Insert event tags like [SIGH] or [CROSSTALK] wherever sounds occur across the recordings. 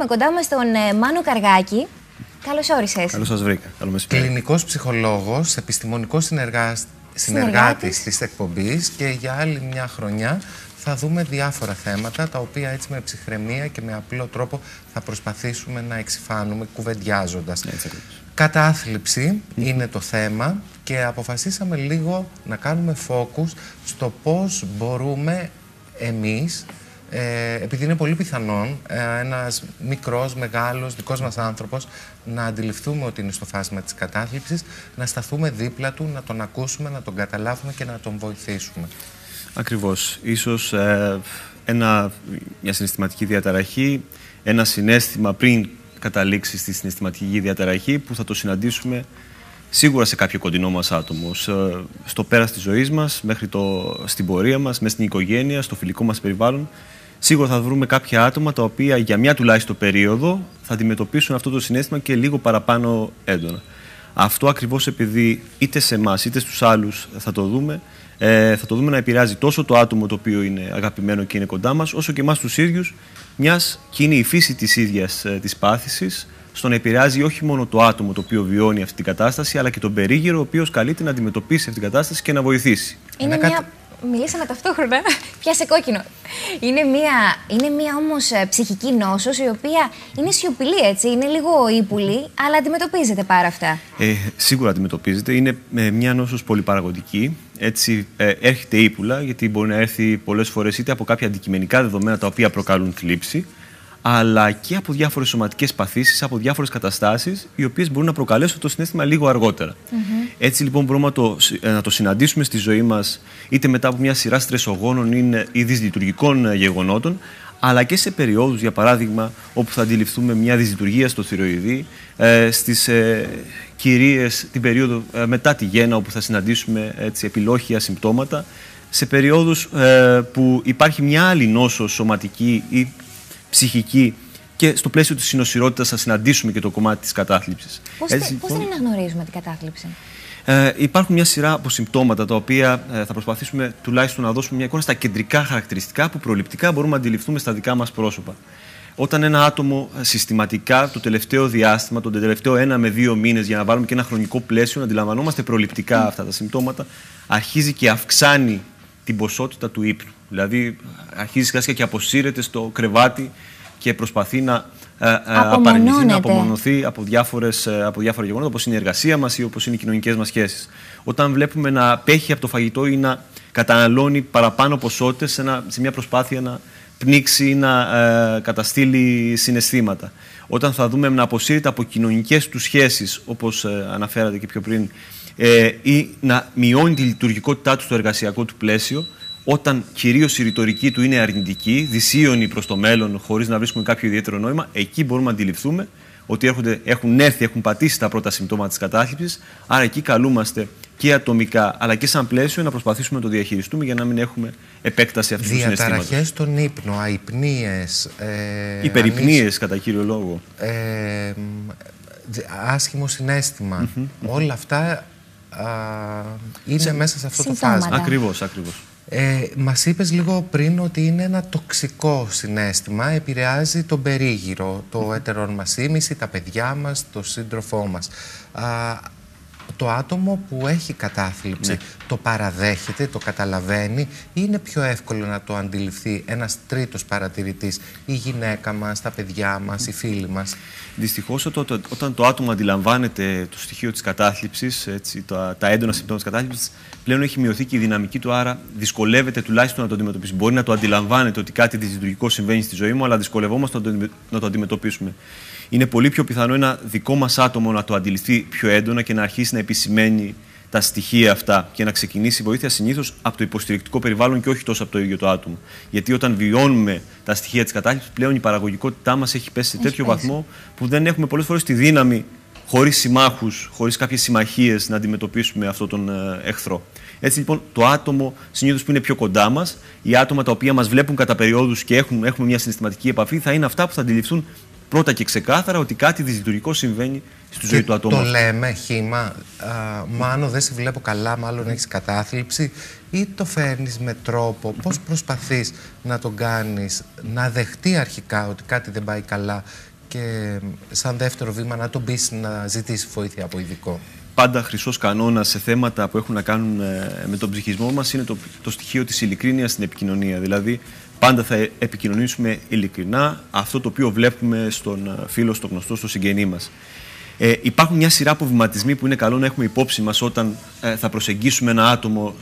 Έχουμε κοντά μας τον ε, Μάνο Καργάκη. Καλώς όρισες. Καλώς σας βρήκα. Καλό μεσημέρι. Κλινικός ψυχολόγος, επιστημονικός συνεργάτης της εκπομπής και για άλλη μια χρονιά θα δούμε διάφορα θέματα τα οποία έτσι με ψυχραιμία και με απλό τρόπο θα προσπαθήσουμε να εξηφάνουμε κουβεντιάζοντας. Κατάθλιψη είναι το θέμα και αποφασίσαμε λίγο να κάνουμε focus στο πώς μπορούμε εμείς ε, επειδή είναι πολύ πιθανόν ε, ένας μικρός, μεγάλος, δικός μας άνθρωπος να αντιληφθούμε ότι είναι στο φάσμα της κατάθλιψης, να σταθούμε δίπλα του, να τον ακούσουμε, να τον καταλάβουμε και να τον βοηθήσουμε. Ακριβώς. Ίσως ε, ένα, μια συναισθηματική διαταραχή, ένα συνέστημα πριν καταλήξει στη συναισθηματική διαταραχή που θα το συναντήσουμε σίγουρα σε κάποιο κοντινό μας άτομο. Στο πέρας της ζωής μας, μέχρι το, στην πορεία μας, μέσα στην οικογένεια, στο φιλικό μας περιβάλλον σίγουρα θα βρούμε κάποια άτομα τα οποία για μια τουλάχιστον περίοδο θα αντιμετωπίσουν αυτό το συνέστημα και λίγο παραπάνω έντονα. Αυτό ακριβώς επειδή είτε σε εμάς είτε στους άλλους θα το δούμε, ε, θα το δούμε να επηρεάζει τόσο το άτομο το οποίο είναι αγαπημένο και είναι κοντά μας, όσο και εμάς τους ίδιους, μιας και είναι η φύση της ίδιας ε, της πάθησης, στο να επηρεάζει όχι μόνο το άτομο το οποίο βιώνει αυτή την κατάσταση, αλλά και τον περίγυρο ο οποίος καλείται να αντιμετωπίσει αυτή την κατάσταση και να βοηθήσει. Είναι, μια μιλήσαμε ταυτόχρονα. [LAUGHS] Πιάσε κόκκινο. Είναι μία, είναι μία όμως ε, ψυχική νόσος η οποία είναι σιωπηλή έτσι, είναι λίγο ύπουλη, αλλά αντιμετωπίζεται πάρα αυτά. Ε, σίγουρα αντιμετωπίζεται. Είναι ε, μια νόσος πολυπαραγωγική. Έτσι ε, έρχεται ύπουλα, γιατί μπορεί να έρθει πολλές φορές είτε από κάποια αντικειμενικά δεδομένα τα οποία προκαλούν θλίψη, αλλά και από διάφορες σωματικές παθήσεις, από διάφορες καταστάσεις, οι οποίες μπορούν να προκαλέσουν το συνέστημα λίγο αργότερα. Έτσι λοιπόν μπορούμε να το, ε, να το συναντήσουμε στη ζωή μας, είτε μετά από μια σειρά στρεσογόνων ή δυσλειτουργικών ε, γεγονότων, αλλά και σε περιόδους, για παράδειγμα, όπου θα αντιληφθούμε μια δυσλειτουργία στο θηροειδή, ε, στις ε, κυρίες την περίοδο ε, μετά τη γέννα, όπου θα συναντήσουμε έτσι, επιλόχια συμπτώματα, σε περιόδους ε, που υπάρχει μια άλλη νόσο σωματική ή ψυχική και στο πλαίσιο της συνοσυρότητα θα συναντήσουμε και το κομμάτι της κατάθλιψης. Πώς δεν λοιπόν, αναγνωρίζουμε την κατάθλιψη; Ε, υπάρχουν μια σειρά από συμπτώματα τα οποία ε, θα προσπαθήσουμε τουλάχιστον να δώσουμε μια εικόνα στα κεντρικά χαρακτηριστικά που προληπτικά μπορούμε να αντιληφθούμε στα δικά μας πρόσωπα. Όταν ένα άτομο ε, συστηματικά το τελευταίο διάστημα, τον τελευταίο ένα με δύο μήνες, για να βάλουμε και ένα χρονικό πλαίσιο, να αντιλαμβανόμαστε προληπτικά αυτά τα συμπτώματα, αρχίζει και αυξάνει την ποσότητα του ύπνου. Δηλαδή, αρχίζει σιγά και αποσύρεται στο κρεβάτι και προσπαθεί να ε, ε, απαρνηθεί, να απομονωθεί από, διάφορες, ε, από διάφορα γεγονότα, όπως είναι η εργασία μας ή όπως είναι οι κοινωνικές μας σχέσεις. Όταν βλέπουμε να πέχει από το φαγητό ή να καταναλώνει παραπάνω ποσότητες σε, σε μια προσπάθεια να πνίξει ή να ε, καταστήλει συναισθήματα. Όταν θα δούμε να αποσύρεται από κοινωνικές του σχέσεις, όπως ε, αναφέρατε και πιο πριν, ε, ή να μειώνει τη λειτουργικότητά του στο εργασιακό του πλαίσιο, όταν κυρίως η ρητορική του είναι αρνητική, δυσίωνη προς το μέλλον, χωρίς να βρίσκουμε κάποιο ιδιαίτερο νόημα, εκεί μπορούμε να αντιληφθούμε ότι έρχονται, έχουν έρθει, έχουν πατήσει τα πρώτα συμπτώματα της κατάθλιψης. Άρα εκεί καλούμαστε και ατομικά αλλά και σαν πλαίσιο να προσπαθήσουμε να το διαχειριστούμε για να μην έχουμε επέκταση αυτού του συναισθήματος. Διαταραχές στον ύπνο, αϊπνίες. Ε, Υπερυπνίε κατά κύριο λόγο. Ε, άσχημο συνέστημα. Όλα αυτά α, είναι μέσα σε αυτό το φάσμα. Ακριβώς, ακριβώς. Ε, μας είπες λίγο πριν ότι είναι ένα τοξικό συνέστημα, επηρεάζει τον περίγυρο, το έτερον μας ήμιση, τα παιδιά μας, το σύντροφό μας. Α, το άτομο που έχει κατάθλιψη ναι. το παραδέχεται, το καταλαβαίνει ή είναι πιο εύκολο να το αντιληφθεί ένας τρίτος παρατηρητής, η γυναίκα μας, τα παιδιά μας, οι φίλοι μας. Δυστυχώς όταν το άτομο αντιλαμβάνεται το στοιχείο της κατάθλιψης, έτσι, τα, τα έντονα συμπτώματα της κατάθλιψης, πλέον έχει μειωθεί και η δυναμική του, άρα δυσκολεύεται τουλάχιστον να το αντιμετωπίσει. Μπορεί να το αντιλαμβάνεται ότι κάτι δυσλειτουργικό συμβαίνει στη ζωή μου, αλλά δυσκολευόμαστε να το αντιμετωπίσουμε είναι πολύ πιο πιθανό ένα δικό μας άτομο να το αντιληφθεί πιο έντονα και να αρχίσει να επισημαίνει τα στοιχεία αυτά και να ξεκινήσει η βοήθεια συνήθως από το υποστηρικτικό περιβάλλον και όχι τόσο από το ίδιο το άτομο. Γιατί όταν βιώνουμε τα στοιχεία της κατάληψη, πλέον η παραγωγικότητά μας έχει πέσει σε τέτοιο βαθμό που δεν έχουμε πολλές φορές τη δύναμη, χωρίς συμμάχους, χωρίς κάποιες συμμαχίες, να αντιμετωπίσουμε αυτόν τον ε, εχθρό. Έτσι λοιπόν, το άτομο συνήθως που είναι πιο κοντά μας, οι άτομα τα οποία μας βλέπουν κατά περιόδους και έχουν, έχουμε μια συναισθηματική επαφή, θα είναι αυτά που θα αντιληφθούν πρώτα και ξεκάθαρα ότι κάτι δυσλειτουργικό συμβαίνει στη ζωή του ατόμου. Το λέμε χήμα, μάλλον δεν σε βλέπω καλά, μάλλον έχεις κατάθλιψη, ή το φέρνεις με τρόπο, πώς προσπαθείς να τον κάνεις, να δεχτεί αρχικά ότι κάτι δεν πάει καλά και σαν δεύτερο βήμα να τον πεις να ζητήσει βοήθεια από ειδικό. Πάντα χρυσός κανόνας σε θέματα που έχουν να κάνουν ε, με τον ψυχισμό μας είναι το, το στοιχείο της ειλικρίνειας στην επικοινωνία. Δηλαδή, πάντα θα επικοινωνήσουμε ειλικρινά αυτό το οποίο βλέπουμε στον ε, φίλο, στο γνωστό, στο συγγενή μας. Ε, υπάρχουν μια σειρά από βηματισμοί που είναι καλό να έχουμε υπόψη μας όταν ε, θα προσεγγίσουμε ένα άτομο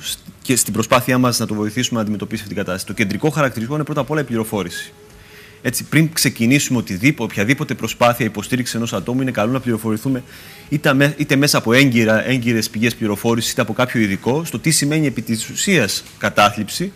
και στην προσπάθειά μας να το βοηθήσουμε να αντιμετωπίσει αυτή την κατάσταση. Το κεντρικό χαρακτηριστικό είναι πρώτα απ' όλα η πληροφόρηση. Έτσι, πριν ξεκινήσουμε οτιδήποτε, οποιαδήποτε προσπάθεια υποστήριξη ενός ατόμου, είναι καλό να πληροφορηθούμε είτε, είτε μέσα από έγκυρες πηγές πληροφόρησης, είτε από κάποιο ειδικό, στο τι σημαίνει επί της ουσίας κατάθλιψη,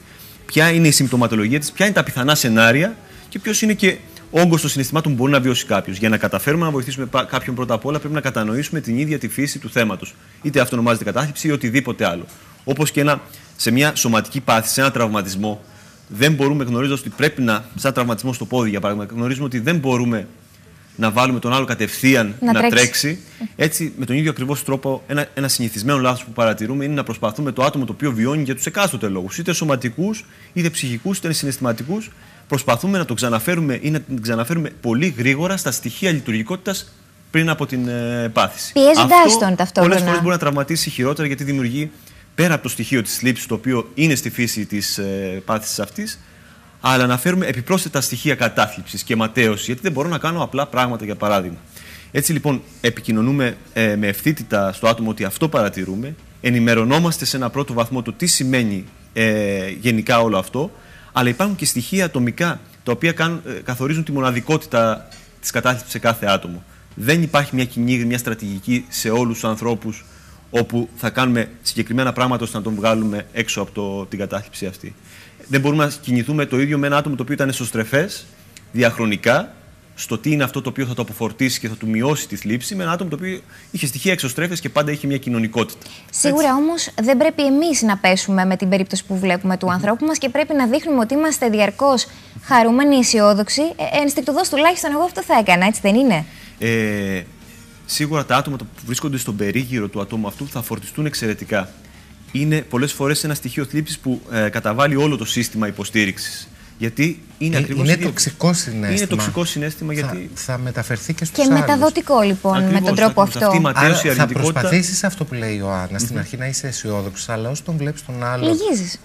ποια είναι η συμπτωματολογία της, ποια είναι τα πιθανά σενάρια και ποιος είναι και ο όγκος των συναισθημάτων που μπορεί να βιώσει κάποιος. Για να καταφέρουμε να βοηθήσουμε κάποιον πρώτα απ' όλα, πρέπει να κατανοήσουμε την ίδια τη φύση του θέματος. Είτε αυτό ονομάζεται κατάθλιψη ή οτιδήποτε άλλο. Όπως και ένα, σε μια σωματική πάθηση, σε ένα τραυματισμό, δεν μπορούμε γνωρίζοντας ότι πρέπει να. σαν τραυματισμό στο πόδι, για παράδειγμα, γνωρίζουμε ότι δεν μπορούμε να βάλουμε τον άλλο κατευθείαν να, να τρέξει. Έτσι, με τον ίδιο ακριβώς τρόπο, ένα, ένα συνηθισμένο λάθος που παρατηρούμε είναι να προσπαθούμε το άτομο το οποίο βιώνει για τους εκάστοτε λόγους, είτε σωματικούς, είτε ψυχικούς, είτε συναισθηματικούς, προσπαθούμε να το ξαναφέρουμε ή να την ξαναφέρουμε πολύ γρήγορα στα στοιχεία λειτουργικότητας πριν από την ε, πάθηση. Πιέζοντας τον ταυτόχρονα. Πολλές φορές μπορεί να τραυματίσει χειρότερα γιατί δημιουργεί πέρα από το στοιχείο της λήψης, το οποίο είναι στη φύση της ε, πάθησης αυτής, αλλά να φέρουμε επιπρόσθετα στοιχεία κατάθλιψης και ματέωση, γιατί δεν μπορώ να κάνω απλά πράγματα, για παράδειγμα. Έτσι λοιπόν, επικοινωνούμε ε, με ευθύτητα στο άτομο ότι αυτό παρατηρούμε, ενημερωνόμαστε σε ένα πρώτο βαθμό το τι σημαίνει ε, γενικά όλο αυτό, αλλά υπάρχουν και στοιχεία ατομικά τα οποία κάνουν, ε, καθορίζουν τη μοναδικότητα της κατάθλιψης σε κάθε άτομο. Δεν υπάρχει μια κοινή, μια στρατηγική σε όλους τους ανθρώπους όπου θα κάνουμε συγκεκριμένα πράγματα ώστε να τον βγάλουμε έξω από το, την κατάθλιψη αυτή. Δεν μπορούμε να κινηθούμε το ίδιο με ένα άτομο το οποίο ήταν εσωστρεφές διαχρονικά στο τι είναι αυτό το οποίο θα το αποφορτήσει και θα του μειώσει τη θλίψη με ένα άτομο το οποίο είχε στοιχεία εξωστρέφεια και πάντα είχε μια κοινωνικότητα. Σίγουρα όμως δεν πρέπει εμείς να πέσουμε με την περίπτωση που βλέπουμε του ανθρώπου μας και πρέπει να δείχνουμε ότι είμαστε διαρκώς χαρούμενοι, αισιόδοξοι. Ε, Ενστικτοδός τουλάχιστον εγώ αυτό θα έκανα, έτσι δεν είναι; Ε, σίγουρα τα άτομα που βρίσκονται στον περίγυρο του ατόμου αυτού θα φορτιστούν εξαιρετικά. Είναι πολλές φορές ένα στοιχείο θλίψης που ε, καταβάλει όλο το σύστημα υποστήριξης. Γιατί είναι ε, ακριβώς... Είναι τοξικό συνέστημα. Είναι τοξικό συνέστημα γιατί... Θα, θα μεταφερθεί και στους Και μεταδοτικό λοιπόν ακριβώς, με τον τρόπο αυτό. Αυτή Άρα, θα προσπαθήσεις αυτό που λέει η Ιωάννα στην αρχή να είσαι αισιόδοξος, αλλά όσο τον βλέπεις τον άλλο... Λυγίζεις.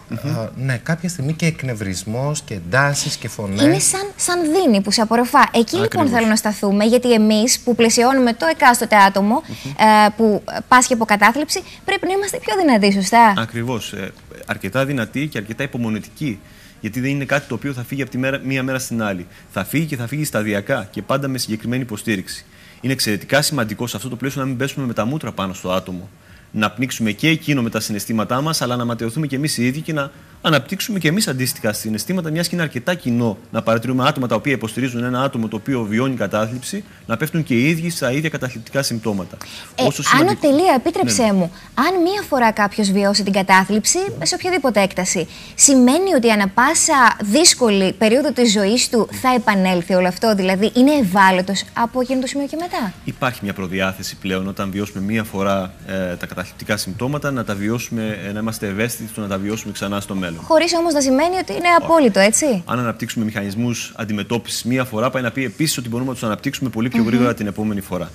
ναι, κάποια στιγμή και εκνευρισμός και εντάσεις και φωνές. Είναι σαν, σαν δίνη που σε απορροφά. Εκεί λοιπόν θέλω να σταθούμε, γιατί εμείς που πλαισιώνουμε το εκάστοτε άτομο ε, που πάσχει από κατάθλιψη, πρέπει να είμαστε πιο δυνατοί, σωστά; Ακριβώς. Ε, αρκετά δυνατοί και αρκετά υπομονετικοί γιατί δεν είναι κάτι το οποίο θα φύγει από τη μέρα, μία μέρα στην άλλη. Θα φύγει και θα φύγει σταδιακά και πάντα με συγκεκριμένη υποστήριξη. Είναι εξαιρετικά σημαντικό σε αυτό το πλαίσιο να μην πέσουμε με τα μούτρα πάνω στο άτομο. Να πνίξουμε και εκείνο με τα συναισθήματά μας, αλλά να ματαιωθούμε και εμείς οι ίδιοι και να αναπτύξουμε και εμείς αντίστοιχα συναισθήματα, μιας και είναι αρκετά κοινό να παρατηρούμε άτομα τα οποία υποστηρίζουν ένα άτομο το οποίο βιώνει κατάθλιψη, να πέφτουν και οι ίδιοι στα ίδια καταθλιπτικά συμπτώματα. Ε, Όσο Άνω τελεία, επίτρεψέ ναι. μου, αν μία φορά κάποιος βιώσει την κατάθλιψη, σε οποιαδήποτε έκταση, σημαίνει ότι ανα πάσα δύσκολη περίοδο της ζωής του θα επανέλθει όλο αυτό, δηλαδή είναι ευάλωτος από εκείνο το σημείο και μετά; Υπάρχει μια προδιάθεση πλέον όταν βιώσουμε μία φορά ε, τα καταθλιπτικά συμπτώματα, να τα βιώσουμε, ε, να είμαστε ευαίσθητοι στο να τα βιώσουμε ξανά στο μέλλον. Χωρίς όμως να σημαίνει ότι είναι απόλυτο, έτσι; Αν αναπτύξουμε μηχανισμούς αντιμετώπισης μία φορά, πάει να πει επίσης ότι μπορούμε να τους αναπτύξουμε πολύ πιο γρήγορα την επόμενη φορά.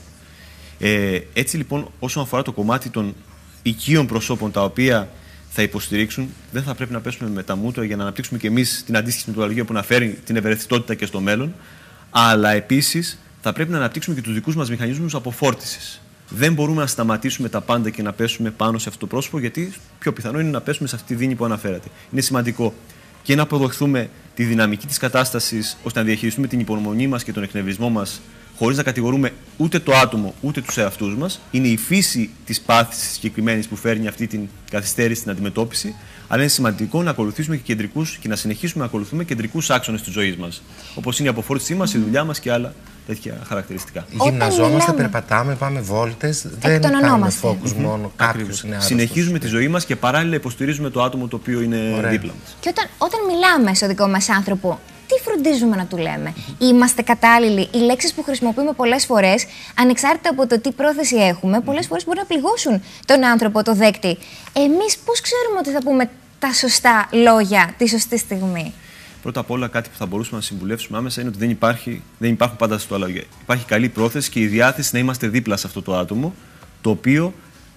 Ε, έτσι λοιπόν, όσον αφορά το κομμάτι των οικείων προσώπων τα οποία θα υποστηρίξουν, δεν θα πρέπει να πέσουμε με τα μούτρα για να αναπτύξουμε και εμείς την αντίστοιχη μετοδολογία που να φέρει την ευερεθιστότητα και στο μέλλον. Αλλά επίσης θα πρέπει να αναπτύξουμε και τους δικούς μας μηχανισμούς αποφόρτησης δεν μπορούμε να σταματήσουμε τα πάντα και να πέσουμε πάνω σε αυτό το πρόσωπο, γιατί πιο πιθανό είναι να πέσουμε σε αυτή τη δίνη που αναφέρατε. Είναι σημαντικό και να αποδοχθούμε τη δυναμική της κατάστασης ώστε να διαχειριστούμε την υπομονή μας και τον εκνευρισμό μας χωρίς να κατηγορούμε ούτε το άτομο ούτε τους εαυτούς μας. Είναι η φύση της πάθησης συγκεκριμένης που φέρνει αυτή την καθυστέρηση στην αντιμετώπιση. Αλλά είναι σημαντικό να ακολουθήσουμε και κεντρικούς και να συνεχίσουμε να ακολουθούμε κεντρικούς άξονες της ζωής μας. Όπως είναι η αποφόρτησή μας, η δουλειά μας και άλλα τέτοια χαρακτηριστικά. Γυμναζόμαστε, περπατάμε, πάμε βόλτες. Δεν κάνουμε focus μόνο κάποιους είναι Συνεχίζουμε τη ζωή μας και παράλληλα υποστηρίζουμε το άτομο το οποίο είναι Ωραία. δίπλα μας. Και όταν, όταν μιλάμε στο δικό μας άνθρωπο, τι φροντίζουμε να του λέμε; Είμαστε κατάλληλοι; Οι λέξεις που χρησιμοποιούμε πολλές φορές, ανεξάρτητα από το τι πρόθεση έχουμε, πολλές φορές μπορεί να πληγώσουν τον άνθρωπο, το δέκτη. Εμείς πώς ξέρουμε ότι θα πούμε τα σωστά λόγια τη σωστή στιγμή; Πρώτα απ' όλα, κάτι που θα μπορούσαμε να συμβουλεύσουμε άμεσα είναι ότι δεν, υπάρχει, δεν υπάρχουν πάντα στο λόγια. Υπάρχει καλή πρόθεση και η διάθεση να είμαστε δίπλα σε αυτό το άτομο, το οποίο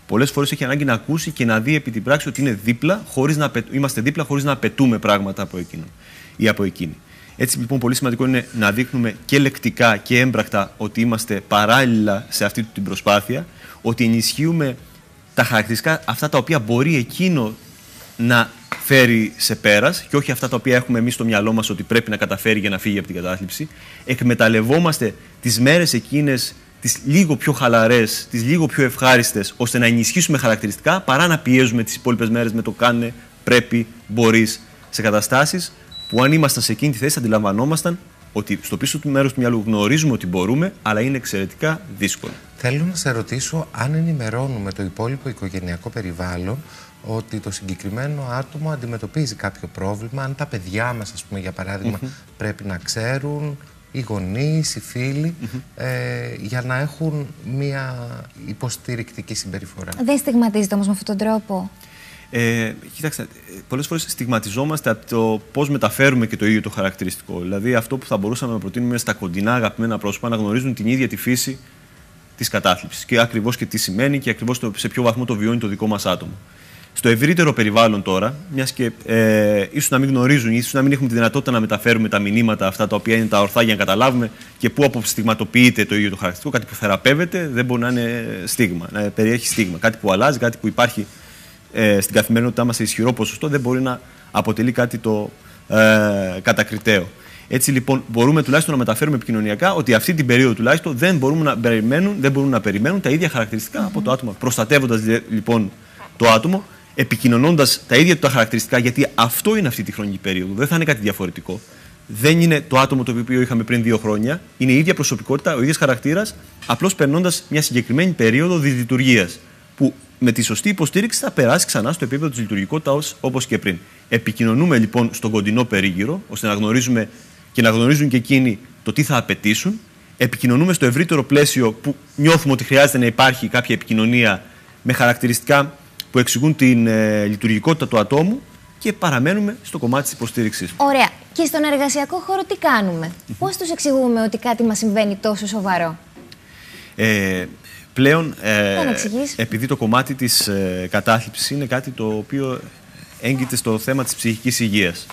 πολλές φορές έχει ανάγκη να ακούσει και να δει επί την πράξη ότι είναι δίπλα, χωρίς να, είμαστε δίπλα χωρίς να απαιτούμε πράγματα από εκείνον ή από εκείνη. Έτσι λοιπόν πολύ σημαντικό είναι να δείχνουμε και λεκτικά και έμπρακτα ότι είμαστε παράλληλα σε αυτή την προσπάθεια, ότι ενισχύουμε τα χαρακτηριστικά αυτά τα οποία μπορεί εκείνο να φέρει σε πέρας και όχι αυτά τα οποία έχουμε εμείς στο μυαλό μας ότι πρέπει να καταφέρει για να φύγει από την κατάθλιψη. Εκμεταλλευόμαστε τις μέρες εκείνες τις λίγο πιο χαλαρές, τις λίγο πιο ευχάριστες, ώστε να ενισχύσουμε χαρακτηριστικά παρά να πιέζουμε τις υπόλοιπες μέρες με το κάνε, πρέπει, μπορείς σε καταστάσεις που αν ήμασταν σε εκείνη τη θέση αντιλαμβανόμασταν ότι στο πίσω του μέρους του μυαλού γνωρίζουμε ότι μπορούμε, αλλά είναι εξαιρετικά δύσκολο. Θέλω να σε ρωτήσω αν ενημερώνουμε το υπόλοιπο οικογενειακό περιβάλλον ότι το συγκεκριμένο άτομο αντιμετωπίζει κάποιο πρόβλημα, αν τα παιδιά μας, ας πούμε, για παράδειγμα, πρέπει να ξέρουν, οι γονείς, οι φίλοι, ε, για να έχουν μια υποστηρικτική συμπεριφορά. Δεν στιγματίζεται όμως με αυτόν τον τρόπο; Ε, κοιτάξτε, πολλές φορές στιγματιζόμαστε από το πώς μεταφέρουμε και το ίδιο το χαρακτηριστικό. Δηλαδή αυτό που θα μπορούσαμε να προτείνουμε στα κοντινά αγαπημένα πρόσωπα να γνωρίζουν την ίδια τη φύση της κατάθλιψης και ακριβώς και τι σημαίνει και ακριβώς σε ποιο βαθμό το βιώνει το δικό μας άτομο. Στο ευρύτερο περιβάλλον τώρα, μιας και ε, ίσως να μην γνωρίζουν, ίσως να μην έχουμε τη δυνατότητα να μεταφέρουμε τα μηνύματα αυτά τα οποία είναι τα ορθά για να καταλάβουμε και πού αποστιγματοποιείται το ίδιο το χαρακτηριστικό, κάτι που θεραπεύεται, δεν μπορεί να είναι στίγμα, να περιέχει στίγμα. Κάτι που αλλάζει, κάτι που υπάρχει ε, στην καθημερινότητά μας σε ισχυρό ποσοστό, δεν μπορεί να αποτελεί κάτι το ε, κατακριτέο. Έτσι λοιπόν μπορούμε τουλάχιστον να μεταφέρουμε επικοινωνιακά ότι αυτή την περίοδο τουλάχιστον δεν μπορούμε να περιμένουν, δεν μπορούν να περιμένουν τα ίδια χαρακτηριστικά από το άτομο. Προστατεύοντας λοιπόν το άτομο επικοινωνώντας τα ίδια του τα χαρακτηριστικά, γιατί αυτό είναι αυτή τη χρονική περίοδο. Δεν θα είναι κάτι διαφορετικό. Δεν είναι το άτομο το οποίο είχαμε πριν δύο χρόνια. Είναι η ίδια προσωπικότητα, ο ίδιος χαρακτήρας, απλώς περνώντας μια συγκεκριμένη περίοδο δυσλειτουργία. Που με τη σωστή υποστήριξη θα περάσει ξανά στο επίπεδο της λειτουργικότητας όπως και πριν. Επικοινωνούμε λοιπόν στον κοντινό περίγυρο, ώστε να γνωρίζουμε και να γνωρίζουν και εκείνοι το τι θα απαιτήσουν. Επικοινωνούμε στο ευρύτερο πλαίσιο που νιώθουμε ότι χρειάζεται να υπάρχει κάποια επικοινωνία με χαρακτηριστικά που εξηγούν την ε, λειτουργικότητα του ατόμου και παραμένουμε στο κομμάτι της υποστήριξης. Ωραία. Και στον εργασιακό χώρο τι κάνουμε, Πώς τους εξηγούμε ότι κάτι μας συμβαίνει τόσο σοβαρό; Ε, πλέον, ε, επειδή το κομμάτι της ε, κατάθλιψης είναι κάτι το οποίο έγκυται στο θέμα της ψυχικής υγείας.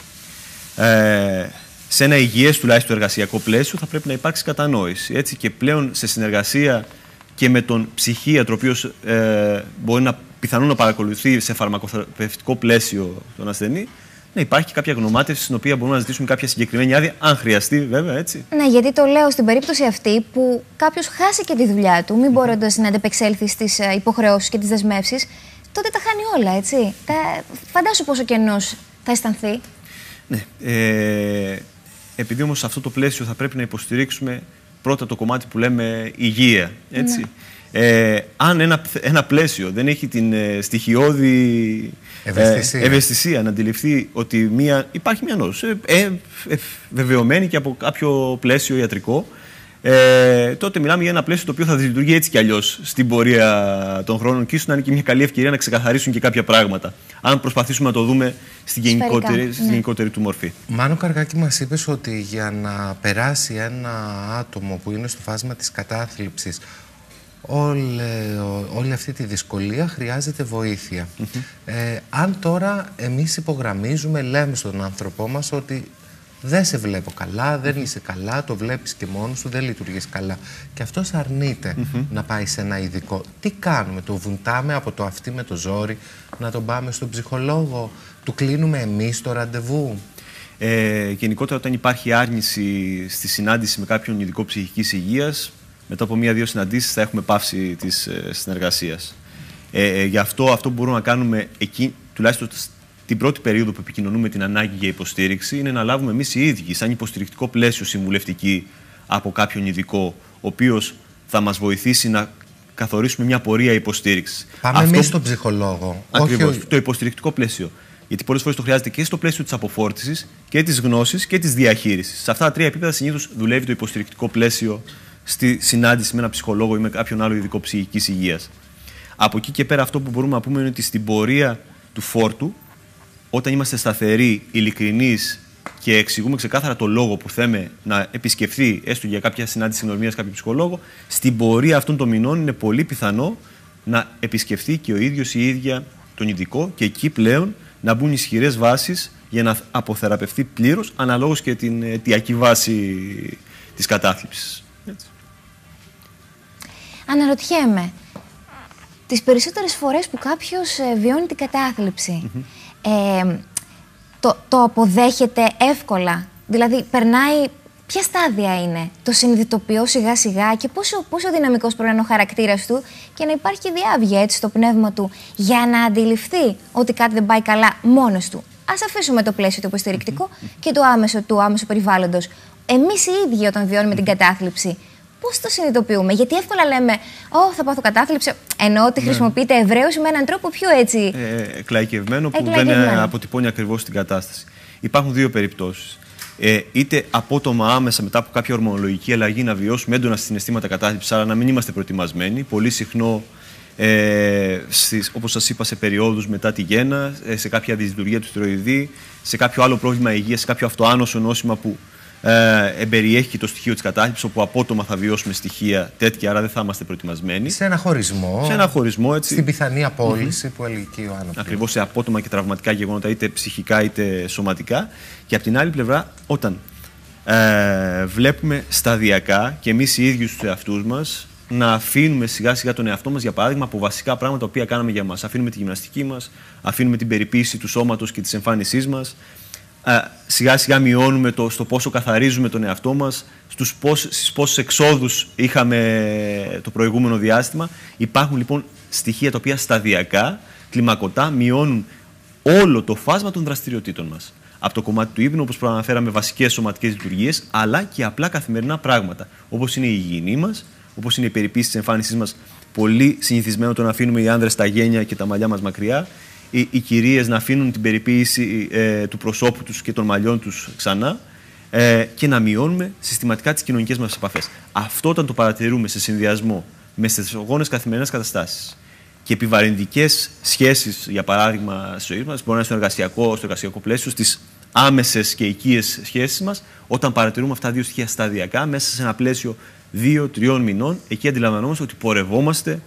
Ε, σε ένα υγιές τουλάχιστον εργασιακό πλαίσιο θα πρέπει να υπάρξει κατανόηση. Έτσι και πλέον σε συνεργασία και με τον ψυχίατρο, ο οποίος ε, μπορεί να πιθανόν να παρακολουθεί σε φαρμακοθεραπευτικό πλαίσιο τον ασθενή, να υπάρχει κάποια γνωμάτευση στην οποία μπορούμε να ζητήσουμε κάποια συγκεκριμένη άδεια, αν χρειαστεί βέβαια, έτσι. Ναι, γιατί το λέω στην περίπτωση αυτή που κάποιος χάσει και τη δουλειά του, μην μπορώντας να αντεπεξέλθει στις ε, υποχρεώσεις και τις δεσμεύσεις, τότε τα χάνει όλα, έτσι. Τα... Φαντάσου πόσο κενός θα αισθανθεί. Ναι. Ε, επειδή όμως σε αυτό το πλαίσιο θα πρέπει να υποστηρίξουμε πρώτα το κομμάτι που λέμε υγεία. Έτσι. Ναι. Ε, αν ένα, ένα πλαίσιο δεν έχει την ε, στοιχειώδη ευαισθησία. Ε, ευαισθησία να αντιληφθεί ότι μια, υπάρχει μια νόσος ε, ε, ε, βεβαιωμένη και από κάποιο πλαίσιο ιατρικό ε, τότε μιλάμε για ένα πλαίσιο το οποίο θα λειτουργεί έτσι κι αλλιώς στην πορεία των χρόνων και ίσως να είναι και μια καλή ευκαιρία να ξεκαθαρίσουν και κάποια πράγματα. Αν προσπαθήσουμε να το δούμε στην γενικότερη, ναι. γενικότερη του μορφή. Μάνο Καργάκη, μας είπες ότι για να περάσει ένα άτομο που είναι στο φάσμα της κατάθλιψης όλη, όλη αυτή τη δυσκολία χρειάζεται βοήθεια. ε, αν τώρα εμείς υπογραμμίζουμε, λέμε στον άνθρωπό μας ότι δεν σε βλέπω καλά, δεν είσαι καλά, το βλέπεις και μόνος σου, δεν λειτουργείς καλά. Και αυτός αρνείται να πάει σε ένα ειδικό. Τι κάνουμε, το βουντάμε από το αυτή με το ζόρι, να τον πάμε στον ψυχολόγο, του κλείνουμε εμείς το ραντεβού; Ε, γενικότερα όταν υπάρχει άρνηση στη συνάντηση με κάποιον ειδικό ψυχικής υγείας, μετά από μία-δύο συναντήσεις θα έχουμε πάυση της ε, συνεργασίας. Ε, ε, γι' αυτό αυτό που μπορούμε να κάνουμε εκεί, τουλάχιστον την πρώτη περίοδο που επικοινωνούμε την ανάγκη για υποστήριξη, είναι να λάβουμε εμείς οι ίδιοι, σαν υποστηρικτικό πλαίσιο συμβουλευτική από κάποιον ειδικό, ο οποίος θα μας βοηθήσει να καθορίσουμε μια πορεία υποστήριξης. Πάμε εμείς στον ψυχολόγο. Ακριβώς. Το υποστηρικτικό πλαίσιο. Γιατί πολλές φορές το χρειάζεται και στο πλαίσιο της αποφόρτιση και της γνώσης και της διαχείρισης. Σε αυτά τα τρία επίπεδα συνήθως δουλεύει το υποστηρικτικό πλαίσιο στη συνάντηση με ένα ψυχολόγο ή με κάποιον άλλο ειδικό ψυχικής υγείας. Από εκεί και πέρα, αυτό που μπορούμε να πούμε είναι ότι στην πορεία του φόρτου, όταν είμαστε σταθεροί, ειλικρινείς και εξηγούμε ξεκάθαρα το λόγο που θέμε να επισκεφθεί, έστω για κάποια συνάντηση συνορμία κάποιο ψυχολόγο, στην πορεία αυτών των μηνών είναι πολύ πιθανό να επισκεφθεί και ο ίδιος ή η ίδια τον ειδικό και εκεί πλέον να μπουν ισχυρές βάσεις για να αποθεραπευτεί πλήρως, αναλόγως και την αιτιακή βάση της κατάθλιψης. Αναρωτιέμαι, τις περισσότερες φορές που κάποιος ε, βιώνει την κατάθλιψη, ε, το, το αποδέχεται εύκολα; Δηλαδή, περνάει ποια στάδια είναι; Το συνειδητοποιώ σιγά σιγά και πόσο, πόσο δυναμικός πρέπει να είναι ο χαρακτήρας του και να υπάρχει και διάβγεια έτσι στο πνεύμα του για να αντιληφθεί ότι κάτι δεν πάει καλά μόνος του. Ας αφήσουμε το πλαίσιο του υποστηρικτικό και το άμεσο του άμεσου περιβάλλοντος. Εμείς οι ίδιοι όταν βιώνουμε την κατάθλιψη, Πώς το συνειδητοποιούμε, Γιατί εύκολα λέμε, Ω, θα πάθω κατάθλιψη. Ενώ ότι ναι. χρησιμοποιείται ευρέως με έναν τρόπο πιο έτσι. Ε, εκλαϊκευμένο, που δεν αποτυπώνει ακριβώς την κατάσταση. Υπάρχουν δύο περιπτώσεις. Ε, είτε απότομα άμεσα μετά από κάποια ορμονολογική αλλαγή να βιώσουμε έντονα συναισθήματα κατάθλιψης, αλλά να μην είμαστε προετοιμασμένοι. Πολύ συχνό, ε, όπως σας είπα, σε περιόδους μετά τη γέννα, ε, σε κάποια δυσλειτουργία του θηροειδή, σε κάποιο άλλο πρόβλημα υγείας, σε κάποιο αυτοάνωσο νόσημα που ε, εμπεριέχει και το στοιχείο της κατάθλιψη, όπου απότομα θα βιώσουμε στοιχεία τέτοια, άρα δεν θα είμαστε προετοιμασμένοι. Σε ένα χωρισμό. Σε ένα χωρισμό, έτσι. Στην πιθανή απόλυση mm-hmm. που ελκύει ο άνθρωπος. Ακριβώς σε απότομα και τραυματικά γεγονότα, είτε ψυχικά είτε σωματικά. Και από την άλλη πλευρά, όταν ε, βλέπουμε σταδιακά και εμείς οι ίδιοι τους εαυτούς μας να αφήνουμε σιγά σιγά τον εαυτό μας, για παράδειγμα, από βασικά πράγματα που κάναμε για μας. Αφήνουμε τη γυμναστική μας, αφήνουμε την περιποίηση του σώματος και της εμφάνισής μας, σιγά σιγά μειώνουμε το, στο πόσο καθαρίζουμε τον εαυτό μας, στους πώς, στις πόσες εξόδους είχαμε το προηγούμενο διάστημα. Υπάρχουν λοιπόν στοιχεία τα οποία σταδιακά, κλιμακωτά, μειώνουν όλο το φάσμα των δραστηριοτήτων μας. Από το κομμάτι του ύπνου, όπως προαναφέραμε, βασικές σωματικές λειτουργίες, αλλά και απλά καθημερινά πράγματα, όπως είναι η υγιεινή μας, όπως είναι η περιποίηση της εμφάνισής μας, πολύ συνηθισμένο το να αφήνουμε οι άνδρες τα γένια και τα μαλλιά μας μακριά, οι, οι κυρίες να αφήνουν την περιποίηση ε, του προσώπου τους και των μαλλιών τους ξανά ε, και να μειώνουμε συστηματικά τις κοινωνικές μας επαφές. Αυτό όταν το παρατηρούμε σε συνδυασμό με στεσογόνες καθημερινές καταστάσεις και επιβαρυντικές σχέσεις, για παράδειγμα, στη ζωή μας, μπορεί να είναι στο εργασιακό, στο εργασιακό πλαίσιο, στις άμεσες και οικίες σχέσεις μας, όταν παρατηρούμε αυτά τα δύο στοιχεία σταδιακά, μέσα σε ένα πλαίσιο δύο-τριών μηνών, εκεί αντιλαμβανόμαστε ότι πορευόμαστε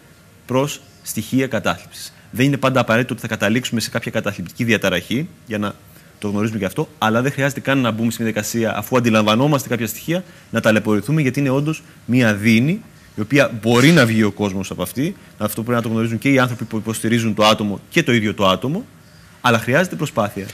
προς στοιχεία κατάθλιψης. Δεν είναι πάντα απαραίτητο ότι θα καταλήξουμε σε κάποια καταθλιπτική διαταραχή, για να το γνωρίζουμε και αυτό, αλλά δεν χρειάζεται καν να μπούμε στην διαδικασία, αφού αντιλαμβανόμαστε κάποια στοιχεία, να ταλαιπωρηθούμε, γιατί είναι όντως μία δίνη, η οποία μπορεί να βγει ο κόσμος από αυτή. Αυτό πρέπει να το γνωρίζουν και οι άνθρωποι που υποστηρίζουν το άτομο και το ίδιο το άτομο, αλλά χρειάζεται προσπάθεια.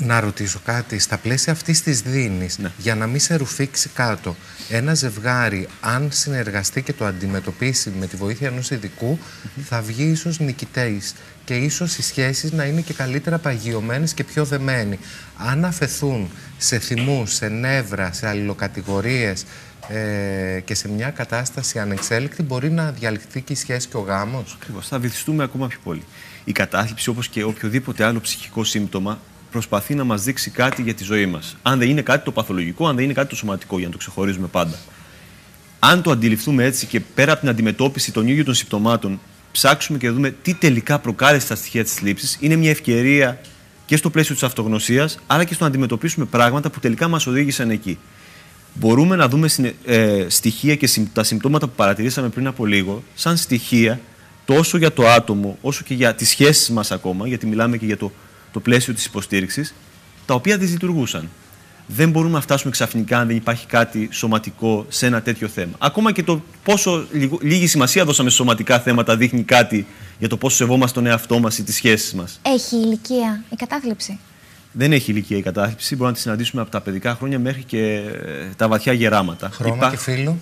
Να ρωτήσω κάτι. Στα πλαίσια αυτής της δίνης, ναι. για να μην σε ρουφήξει κάτω, ένα ζευγάρι, αν συνεργαστεί και το αντιμετωπίσει με τη βοήθεια ενός ειδικού, θα βγει ίσως νικητές. Και ίσως οι σχέσεις να είναι και καλύτερα παγιωμένες και πιο δεμένοι. Αν αφαιθούν σε θυμούς, σε νεύρα, σε αλληλοκατηγορίες ε, και σε μια κατάσταση ανεξέλεκτη, μπορεί να διαλυθεί και η σχέση και ο γάμος; Ακριβώς. Θα βυθιστούμε ακόμα πιο πολύ. Η κατάθλιψη, όπως και οποιοδήποτε άλλο ψυχικό σύμπτωμα, προσπαθεί να μας δείξει κάτι για τη ζωή μας. Αν δεν είναι κάτι το παθολογικό, αν δεν είναι κάτι το σωματικό, για να το ξεχωρίζουμε πάντα. Αν το αντιληφθούμε έτσι και πέρα από την αντιμετώπιση των ίδιων των συμπτωμάτων, ψάξουμε και δούμε τι τελικά προκάλεσε τα στοιχεία της θλίψης, είναι μια ευκαιρία και στο πλαίσιο της αυτογνωσίας, αλλά και στο να αντιμετωπίσουμε πράγματα που τελικά μας οδήγησαν εκεί. Μπορούμε να δούμε ε, στοιχεία και τα συμπτώματα που παρατηρήσαμε πριν από λίγο, σαν στοιχεία τόσο για το άτομο, όσο και για τις σχέσεις μας ακόμα, γιατί μιλάμε και για το το πλαίσιο της υποστήριξης, τα οποία δυσλειτουργούσαν. Δεν μπορούμε να φτάσουμε ξαφνικά αν δεν υπάρχει κάτι σωματικό σε ένα τέτοιο θέμα. Ακόμα και το πόσο λίγη σημασία δώσαμε σε σωματικά θέματα δείχνει κάτι για το πόσο σεβόμαστε τον εαυτό μας ή τις σχέσεις μας. Έχει ηλικία η κατάθλιψη. Δεν έχει ηλικία η κατάθλιψη. Μπορούμε να τη συναντήσουμε από τα παιδικά χρόνια μέχρι και ε, τα βαθιά γεράματα. Χρώμα και φίλο.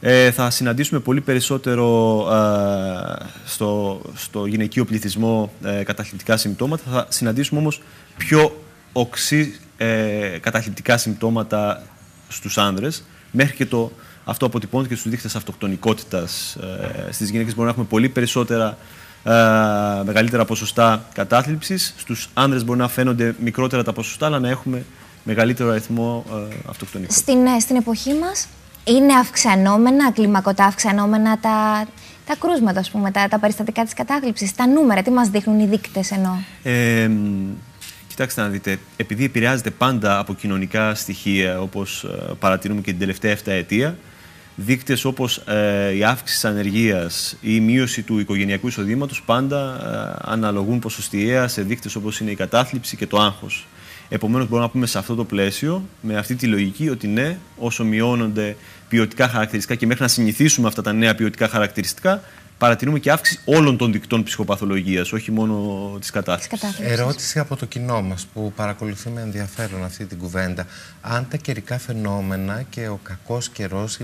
Ε, θα συναντήσουμε πολύ περισσότερο ε, στο, στο γυναικείο πληθυσμό ε, καταθλιπτικά συμπτώματα. Θα συναντήσουμε όμως πιο οξύ ε, καταθλιπτικά συμπτώματα στους άνδρες, μέχρι και το Αυτό αποτυπώνεται και στους δείκτε αυτοκτονικότητας. Ε, Στις γυναίκες μπορούμε να έχουμε πολύ περισσότερα ε, μεγαλύτερα ποσοστά κατάθλιψης. Στους άνδρες μπορεί να φαίνονται μικρότερα τα ποσοστά, αλλά να έχουμε μεγαλύτερο αριθμό ε, αυτοκτονικών. Στην, ε, στην εποχή μας είναι αυξανόμενα, κλιμακωτά αυξανόμενα τα, τα κρούσματα, ας πούμε, τα, τα περιστατικά της κατάθλιψης, τα νούμερα, τι μας δείχνουν οι δείκτες εννοώ. Ε, κοιτάξτε να δείτε, επειδή επηρεάζεται πάντα από κοινωνικά στοιχεία, όπως ε, παρατηρούμε και την τελευταία 7 ετία, δείκτες όπως ε, η αύξηση της ανεργίας ή η μείωση του οικογενειακού εισοδήματος πάντα ε, αναλογούν ποσοστιαία σε δείκτες όπως είναι η κατάθλιψη και το άγχος. Επομένως μπορούμε να πούμε σε αυτό το πλαίσιο, με αυτή τη λογική, ότι ναι, όσο μειώνονται ποιοτικά χαρακτηριστικά και μέχρι να συνηθίσουμε αυτά τα νέα ποιοτικά χαρακτηριστικά, παρατηρούμε και αύξηση όλων των δικτών ψυχοπαθολογίας, όχι μόνο της κατάθλιψης. Ερώτηση από το κοινό μας που παρακολουθεί με ενδιαφέρον αυτή την κουβέντα. Αν τα καιρικά φαινόμενα και ο κακός καιρός,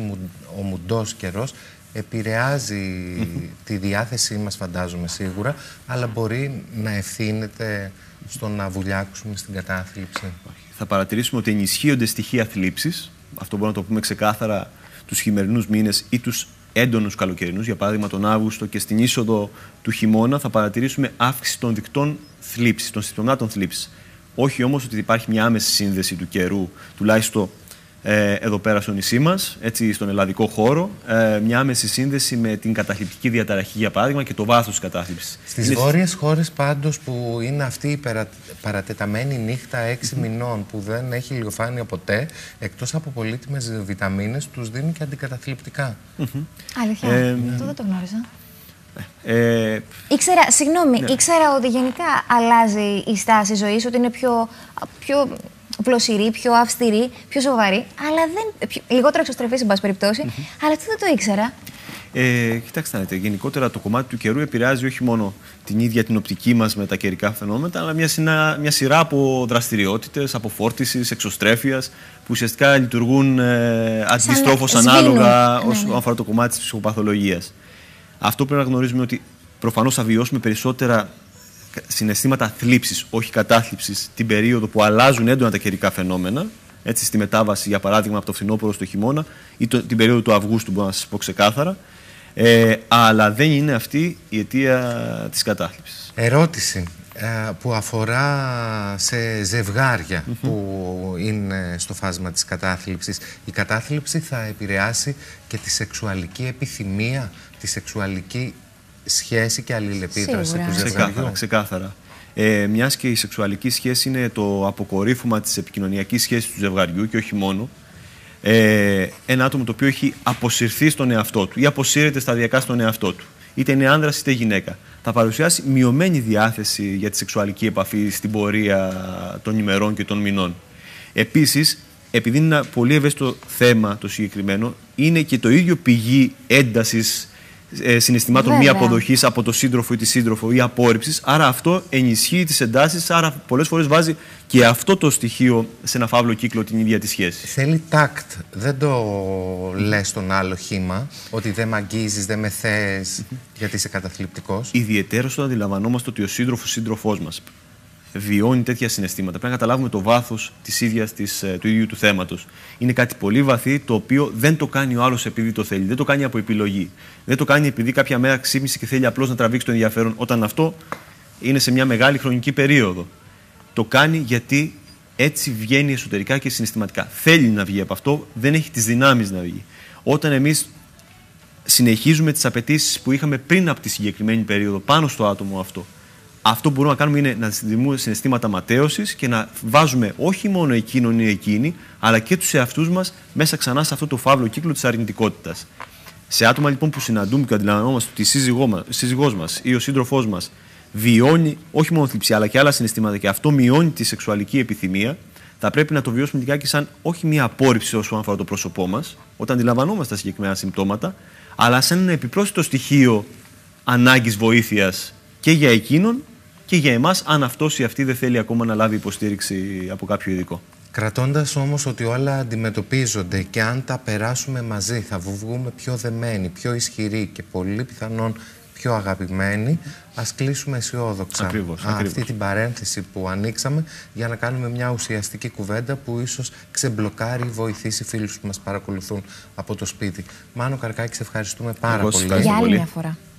ο μουντός καιρός, επηρεάζει [LAUGHS] τη διάθεσή μας φαντάζομαι σίγουρα, αλλά μπορεί να ευθύνεται στο να βουλιάξουμε στην κατάθλιψη; Θα παρατηρήσουμε ότι ενισχύονται στοιχεία θλίψης, αυτό μπορούμε να το πούμε ξεκάθαρα τους χειμερινούς μήνες ή τους έντονους καλοκαιρινούς, για παράδειγμα τον Αύγουστο και στην είσοδο του χειμώνα, θα παρατηρήσουμε αύξηση των δικτών θλίψης, των συμπτωμάτων θλίψης. Όχι όμως ότι υπάρχει μια άμεση σύνδεση του καιρού, τουλάχιστον ε, εδώ πέρα στο νησί μας, έτσι στον ελλαδικό χώρο, ε, μια άμεση σύνδεση με την καταθλιπτική διαταραχή, για παράδειγμα, και το βάθος τη κατάθλιψης. Στις είναι... βόρειες χώρες, πάντως, που είναι αυτή η παρα... παρατεταμένη νύχτα 6 μηνών, που δεν έχει λιγοφάνεια ποτέ, εκτός από πολύτιμες βιταμίνες, τους δίνει και αντικαταθλιπτικά. Αλήθεια. Ε, Αυτό δεν το γνώριζα. Ε, ήξερα, συγγνώμη, ναι. ήξερα ότι γενικά αλλάζει η στάση ζωής, ότι είναι πιο, πιο πλωσιρή, πιο αυστηρή, πιο σοβαρή, αλλά δεν, πιο, λιγότερο εξωστρεφής, εν πάση περιπτώσει. Mm -hmm. Αλλά αυτό δεν το ήξερα. Ε, κοιτάξτε, δείτε, γενικότερα το κομμάτι του καιρού επηρεάζει όχι μόνο την ίδια την οπτική μας με τα καιρικά φαινόμενα, αλλά μια, συνα, μια σειρά από δραστηριότητες, αποφόρτιση, εξωστρέφειας, που ουσιαστικά λειτουργούν ε, αντιστρόφως ανάλογα ναι, όσον ναι. αφορά το κομμάτι της ψυχοπαθολογίας. Αυτό πρέπει να γνωρίζουμε ότι προφανώς θα βιώσουμε περισσότερα συναισθήματα θλίψης, όχι κατάθλιψης, την περίοδο που αλλάζουν έντονα τα καιρικά φαινόμενα, έτσι στη μετάβαση, για παράδειγμα, από το φθινόπωρο στο χειμώνα ή το, την περίοδο του Αυγούστου, μπορώ να σας πω ξεκάθαρα. Ε, αλλά δεν είναι αυτή η αιτία της κατάθλιψης. Ερώτηση ε, που αφορά σε ζευγάρια που είναι στο φάσμα της κατάθλιψης. Η κατάθλιψη θα επηρεάσει και τη σεξουαλική επιθυμία, τη σεξουαλική σχέση και αλληλεπίδραση του ζευγαριού. Ξεκάθαρα. ξεκάθαρα. Ε, Μιας και η σεξουαλική σχέση είναι το αποκορύφωμα της επικοινωνιακής σχέσης του ζευγαριού και όχι μόνο. Ε, ένα άτομο το οποίο έχει αποσυρθεί στον εαυτό του ή αποσύρεται σταδιακά στον εαυτό του, είτε είναι άνδρας είτε γυναίκα, θα παρουσιάσει μειωμένη διάθεση για τη σεξουαλική επαφή στην πορεία των ημερών και των μηνών. Επίσης, επειδή είναι ένα πολύ ευαίσθητο θέμα το συγκεκριμένο, είναι και το ίδιο πηγή έντασης ε, συναισθημάτων μη αποδοχής από το σύντροφο ή τη σύντροφο ή απόρριψης. Άρα αυτό ενισχύει τις εντάσεις. Άρα πολλές φορές βάζει και αυτό το στοιχείο σε ένα φαύλο κύκλο την ίδια της σχέσης. Θέλει τάκτ. Δεν το λες στον άλλο χήμα ότι δεν με αγγίζεις, δεν με θες, γιατί είσαι καταθλιπτικός. Ιδιαίτερα όταν αντιλαμβανόμαστε ότι ο σύντροφος σύντροφός μας βιώνει τέτοια συναισθήματα. Πρέπει να καταλάβουμε το βάθος ε, του ίδιου του θέματος. Είναι κάτι πολύ βαθύ το οποίο δεν το κάνει ο άλλος επειδή το θέλει. Δεν το κάνει από επιλογή. Δεν το κάνει επειδή κάποια μέρα ξύπνησε και θέλει απλώς να τραβήξει το ενδιαφέρον, όταν αυτό είναι σε μια μεγάλη χρονική περίοδο. Το κάνει γιατί έτσι βγαίνει εσωτερικά και συναισθηματικά. Θέλει να βγει από αυτό, δεν έχει τις δυνάμεις να βγει. Όταν εμείς συνεχίζουμε τις απαιτήσεις που είχαμε πριν από τη συγκεκριμένη περίοδο πάνω στο άτομο αυτό, αυτό που μπορούμε να κάνουμε είναι να δημιουργούμε συναισθήματα ματέωσης και να βάζουμε όχι μόνο εκείνον ή εκείνη, αλλά και τους εαυτούς μας μέσα ξανά σε αυτό το φαύλο κύκλο της αρνητικότητας. Σε άτομα λοιπόν που συναντούμε και αντιλαμβανόμαστε ότι η σύζυγό μα ή ο σύντροφός μας βιώνει όχι μόνο θλιψη αλλά και άλλα συναισθήματα και αυτό μειώνει τη σεξουαλική επιθυμία, θα πρέπει να το βιώσουμε λιγάκι σαν όχι μία απόρριψη όσον αφορά το πρόσωπό μας, όταν αντιλαμβανόμαστε τα συγκεκριμένα συμπτώματα, αλλά σαν ένα επιπρόσθετο στοιχείο ανάγκης βοήθειας και για εκείνον και για εμάς αν αυτός ή αυτή δεν θέλει ακόμα να λάβει υποστήριξη από κάποιο ειδικό. Κρατώντας όμως ότι όλα αντιμετωπίζονται και αν τα περάσουμε μαζί θα βγούμε πιο δεμένοι, πιο ισχυροί και πολύ πιθανόν πιο αγαπημένοι, ας κλείσουμε αισιόδοξα Ακριβώς, αυτή ακριβώς. την παρένθεση που ανοίξαμε για να κάνουμε μια ουσιαστική κουβέντα που ίσως ξεμπλοκάρει ή βοηθήσει φίλους που μας παρακολουθούν από το σπίτι. Μάνο Καρκάκη, σε ευχαριστούμε πάρα Εγώ σας πολύ. ευχαριστώ Για άλλη πολύ. μια φορά.